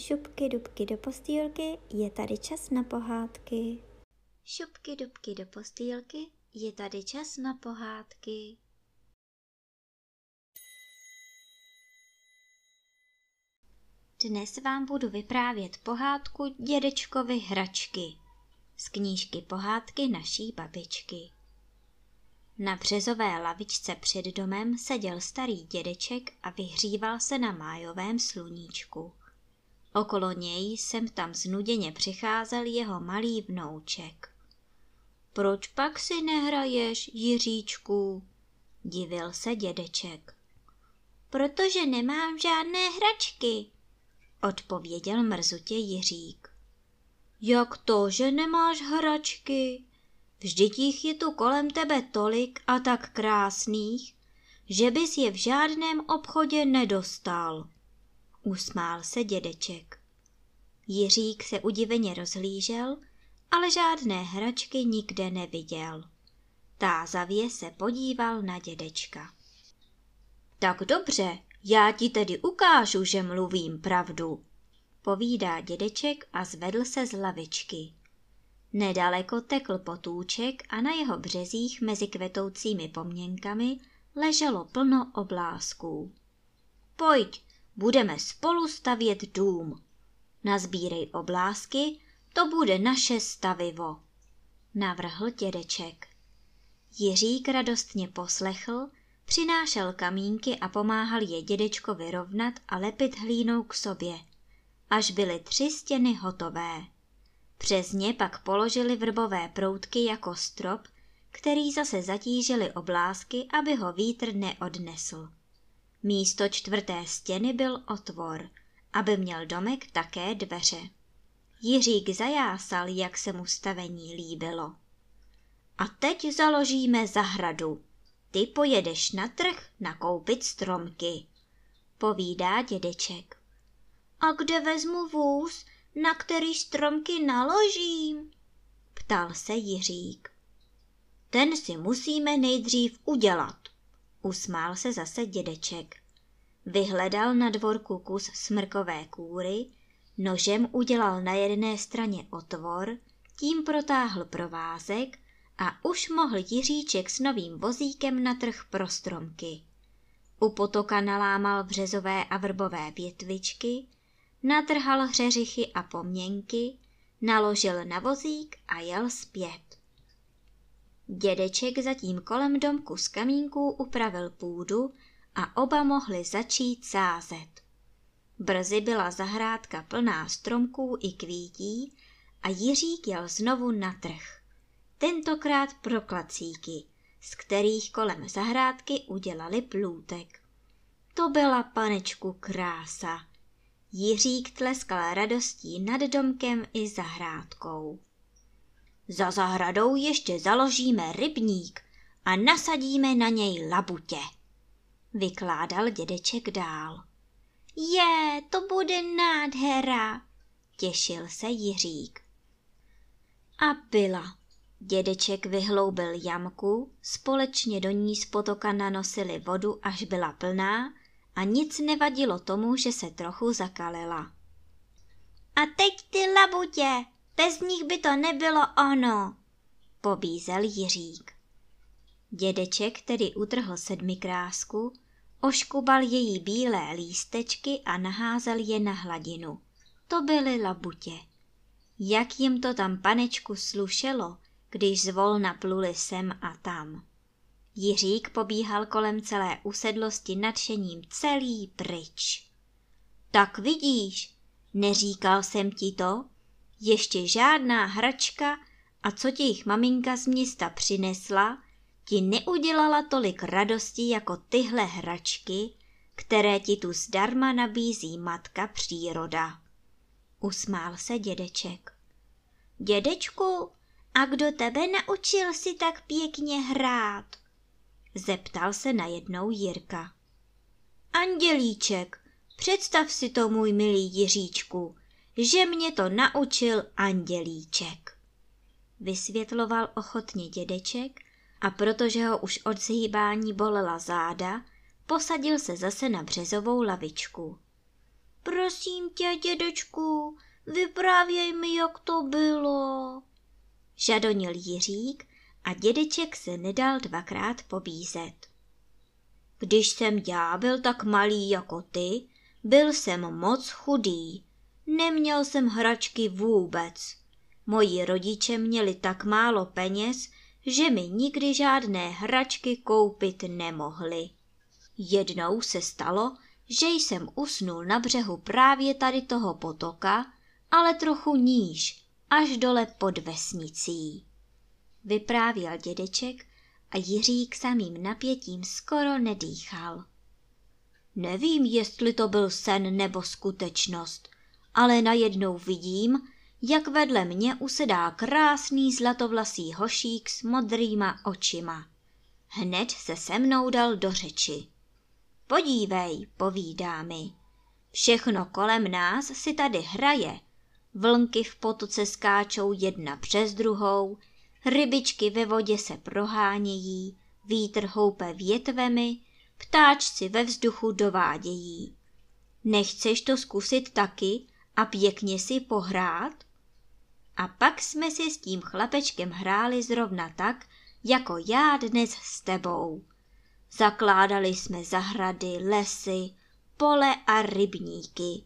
Šupky dubky do postýlky, je tady čas na pohádky. Šupky dubky do postýlky, je tady čas na pohádky. Dnes vám budu vyprávět pohádku Dědečkovi hračky z knížky Pohádky naší babičky. Na březové lavičce před domem seděl starý dědeček a vyhříval se na májovém sluníčku. Okolo něj sem tam znuděně přicházel jeho malý vnouček. Proč pak si nehraješ, Jiříčku? Divil se dědeček. Protože nemám žádné hračky, odpověděl mrzutě Jiřík. Jak to, že nemáš hračky? Vždyť jich je tu kolem tebe tolik a tak krásných, že bys je v žádném obchodě nedostal. Usmál se dědeček. Jiřík se udiveně rozhlížel, ale žádné hračky nikde neviděl. Tázavě se podíval na dědečka. Tak dobře, já ti tedy ukážu, že mluvím pravdu, povídá dědeček a zvedl se z lavičky. Nedaleko tekl potůček a na jeho březích mezi kvetoucími poměnkami leželo plno oblázků. Pojď, budeme spolu stavět dům. Nazbírej oblázky, to bude naše stavivo, navrhl dědeček. Jiřík radostně poslechl, přinášel kamínky a pomáhal je dědečko vyrovnat a lepit hlínou k sobě, až byly tři stěny hotové. Přes ně pak položili vrbové proutky jako strop, který zase zatížili oblázky, aby ho vítr neodnesl. Místo čtvrté stěny byl otvor, aby měl domek také dveře. Jiřík zajásal, jak se mu stavení líbilo. A teď založíme zahradu. Ty pojedeš na trh nakoupit stromky, povídá dědeček. A kde vezmu vůz, na který stromky naložím? Ptal se Jiřík. Ten si musíme nejdřív udělat, usmál se zase dědeček. Vyhledal na dvorku kus smrkové kůry, nožem udělal na jedné straně otvor, tím protáhl provázek a už mohl Jiříček s novým vozíkem na trh pro stromky. U potoka nalámal březové a vrbové větvičky, natrhal hřeřichy a poměnky, naložil na vozík a jel zpět. Dědeček zatím kolem domku z kamínků upravil půdu a oba mohli začít sázet. Brzy byla zahrádka plná stromků i kvítí a Jiřík jel znovu na trh. Tentokrát pro klacíky, z kterých kolem zahrádky udělali plůtek. To byla panečku krása. Jiřík tleskal radostí nad domkem i zahrádkou. Za zahradou ještě založíme rybník a nasadíme na něj labutě, vykládal dědeček dál. Je, to bude nádhera, těšil se Jiřík. A byla. Dědeček vyhloubil jamku, společně do ní z potoka nanosili vodu, až byla plná a nic nevadilo tomu, že se trochu zakalila. A teď ty labutě, bez nich by to nebylo ono, pobízel Jiřík. Dědeček tedy utrhl sedmikrásku, oškubal její bílé lístečky a naházel je na hladinu. To byly labutě. Jak jim to tam panečku slušelo, když zvolna pluli sem a tam. Jiřík pobíhal kolem celé usedlosti nadšením celý pryč. Tak vidíš, neříkal jsem ti to, ještě žádná hračka a co ti jich maminka z města přinesla, ti neudělala tolik radosti jako tyhle hračky, které ti tu zdarma nabízí matka příroda. Usmál se dědeček. Dědečku, a kdo tebe naučil si tak pěkně hrát? Zeptal se najednou Jirka. Andělíček, představ si to, můj milý Jiříčku, že mě to naučil andělíček. Vysvětloval ochotně dědeček a protože ho už od zhýbání bolela záda, posadil se zase na březovou lavičku. Prosím tě, dědečku, vyprávěj mi, jak to bylo. Žadonil Jiřík a dědeček se nedal dvakrát pobízet. Když jsem já byl tak malý jako ty, byl jsem moc chudý. Neměl jsem hračky vůbec. Moji rodiče měli tak málo peněz, že mi nikdy žádné hračky koupit nemohli. Jednou se stalo, že jsem usnul na břehu právě tady toho potoka, ale trochu níž, až dole pod vesnicí. Vyprávěl dědeček a Jiřík samým napětím skoro nedýchal. Nevím, jestli to byl sen nebo skutečnost, ale najednou vidím, jak vedle mě usedá krásný zlatovlasý hošík s modrýma očima. Hned se se mnou dal do řeči. Podívej, povídá mi. Všechno kolem nás si tady hraje. Vlnky v potoce skáčou jedna přes druhou, rybičky ve vodě se prohánějí, vítr houpe větvemi, ptáčci ve vzduchu dovádějí. Nechceš to zkusit taky a pěkně si pohrát? A pak jsme si s tím chlapečkem hráli zrovna tak, jako já dnes s tebou. Zakládali jsme zahrady, lesy, pole a rybníky.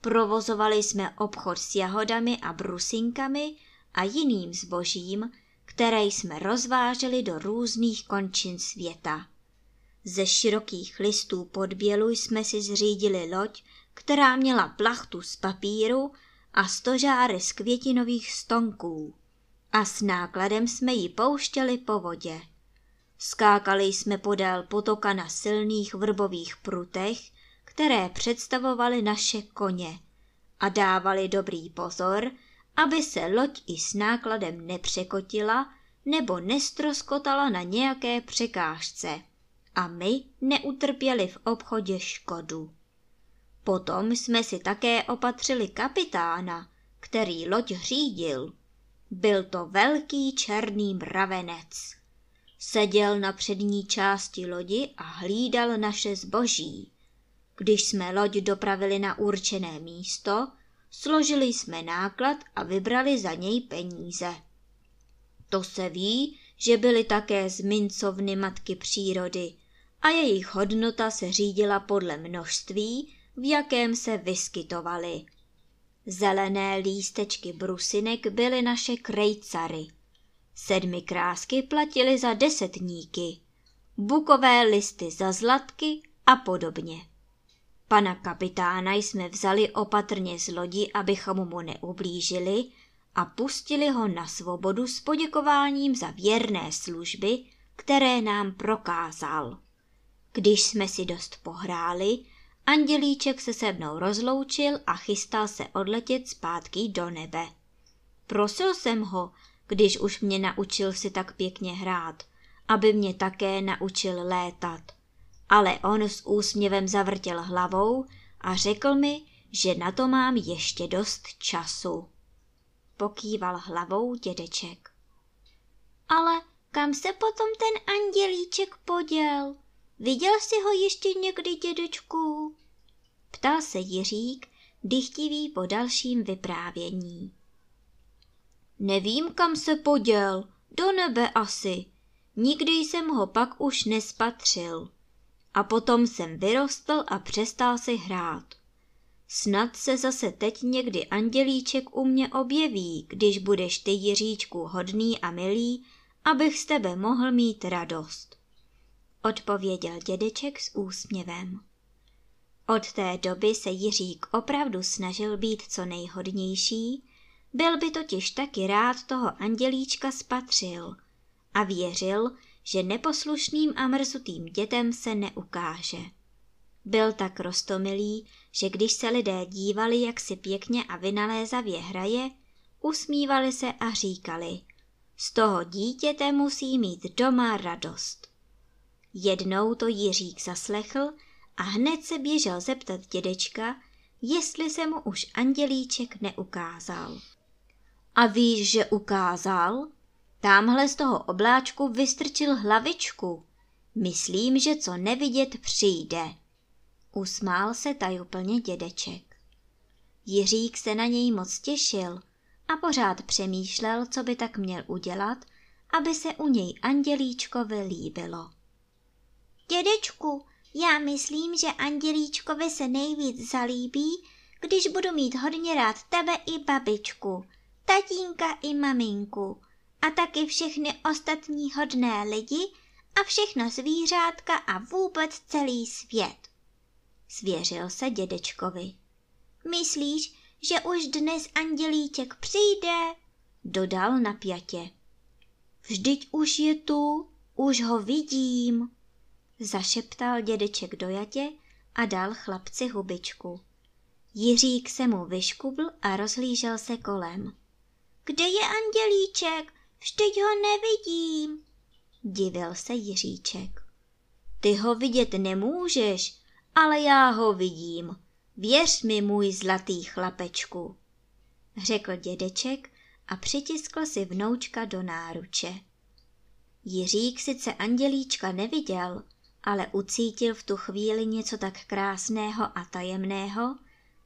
Provozovali jsme obchod s jahodami a brusinkami a jiným zbožím, které jsme rozváželi do různých končin světa. Ze širokých listů podbělu jsme si zřídili loď, která měla plachtu z papíru a stožáry z květinových stonků. A s nákladem jsme ji pouštěli po vodě. Skákali jsme podél potoka na silných vrbových prutech, které představovaly naše koně a dávali dobrý pozor, aby se loď i s nákladem nepřekotila nebo nestroskotala na nějaké překážce a my neutrpěli v obchodě škodu. Potom jsme si také opatřili kapitána, který loď řídil. Byl to velký černý mravenec. Seděl na přední části lodi a hlídal naše zboží. Když jsme loď dopravili na určené místo, složili jsme náklad a vybrali za něj peníze. To se ví, že byly také z mincovny matky přírody a jejich hodnota se řídila podle množství, v jakém se vyskytovaly. Zelené lístečky brusinek byly naše krejcary. Sedmi krásky platily za desetníky, bukové listy za zlatky a podobně. Pana kapitána jsme vzali opatrně z lodi, abychom mu neublížili a pustili ho na svobodu s poděkováním za věrné služby, které nám prokázal. Když jsme si dost pohráli, Andělíček se se mnou rozloučil a chystal se odletět zpátky do nebe. Prosil jsem ho, když už mě naučil si tak pěkně hrát, aby mě také naučil létat. Ale on s úsměvem zavrtěl hlavou a řekl mi, že na to mám ještě dost času. Pokýval hlavou dědeček. Ale kam se potom ten andělíček poděl? Viděl jsi ho ještě někdy, dědečku? Ptal se Jiřík, dychtivý po dalším vyprávění. Nevím, kam se poděl, do nebe asi. Nikdy jsem ho pak už nespatřil. A potom jsem vyrostl a přestal si hrát. Snad se zase teď někdy andělíček u mě objeví, když budeš ty Jiříčku hodný a milý, abych z tebe mohl mít radost odpověděl dědeček s úsměvem. Od té doby se Jiřík opravdu snažil být co nejhodnější, byl by totiž taky rád toho andělíčka spatřil a věřil, že neposlušným a mrzutým dětem se neukáže. Byl tak rostomilý, že když se lidé dívali, jak si pěkně a vynalézavě hraje, usmívali se a říkali, z toho dítěte musí mít doma radost. Jednou to Jiřík zaslechl a hned se běžel zeptat dědečka, jestli se mu už andělíček neukázal. A víš, že ukázal? Támhle z toho obláčku vystrčil hlavičku. Myslím, že co nevidět přijde. Usmál se tajuplně dědeček. Jiřík se na něj moc těšil a pořád přemýšlel, co by tak měl udělat, aby se u něj andělíčkovi líbilo. Dědečku, já myslím, že andělíčkovi se nejvíc zalíbí, když budu mít hodně rád tebe i babičku, tatínka i maminku a taky všechny ostatní hodné lidi a všechno zvířátka a vůbec celý svět. Svěřil se dědečkovi. Myslíš, že už dnes andělíček přijde? Dodal napjatě. Vždyť už je tu, už ho vidím, zašeptal dědeček dojatě a dal chlapci hubičku. Jiřík se mu vyškubl a rozhlížel se kolem. Kde je andělíček? Vždyť ho nevidím, divil se Jiříček. Ty ho vidět nemůžeš, ale já ho vidím. Věř mi, můj zlatý chlapečku, řekl dědeček a přitiskl si vnoučka do náruče. Jiřík sice andělíčka neviděl, ale ucítil v tu chvíli něco tak krásného a tajemného,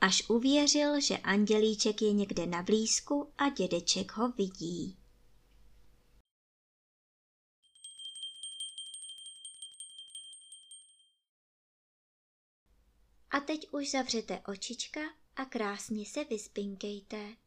až uvěřil, že andělíček je někde na blízku a dědeček ho vidí. A teď už zavřete očička a krásně se vyspinkejte.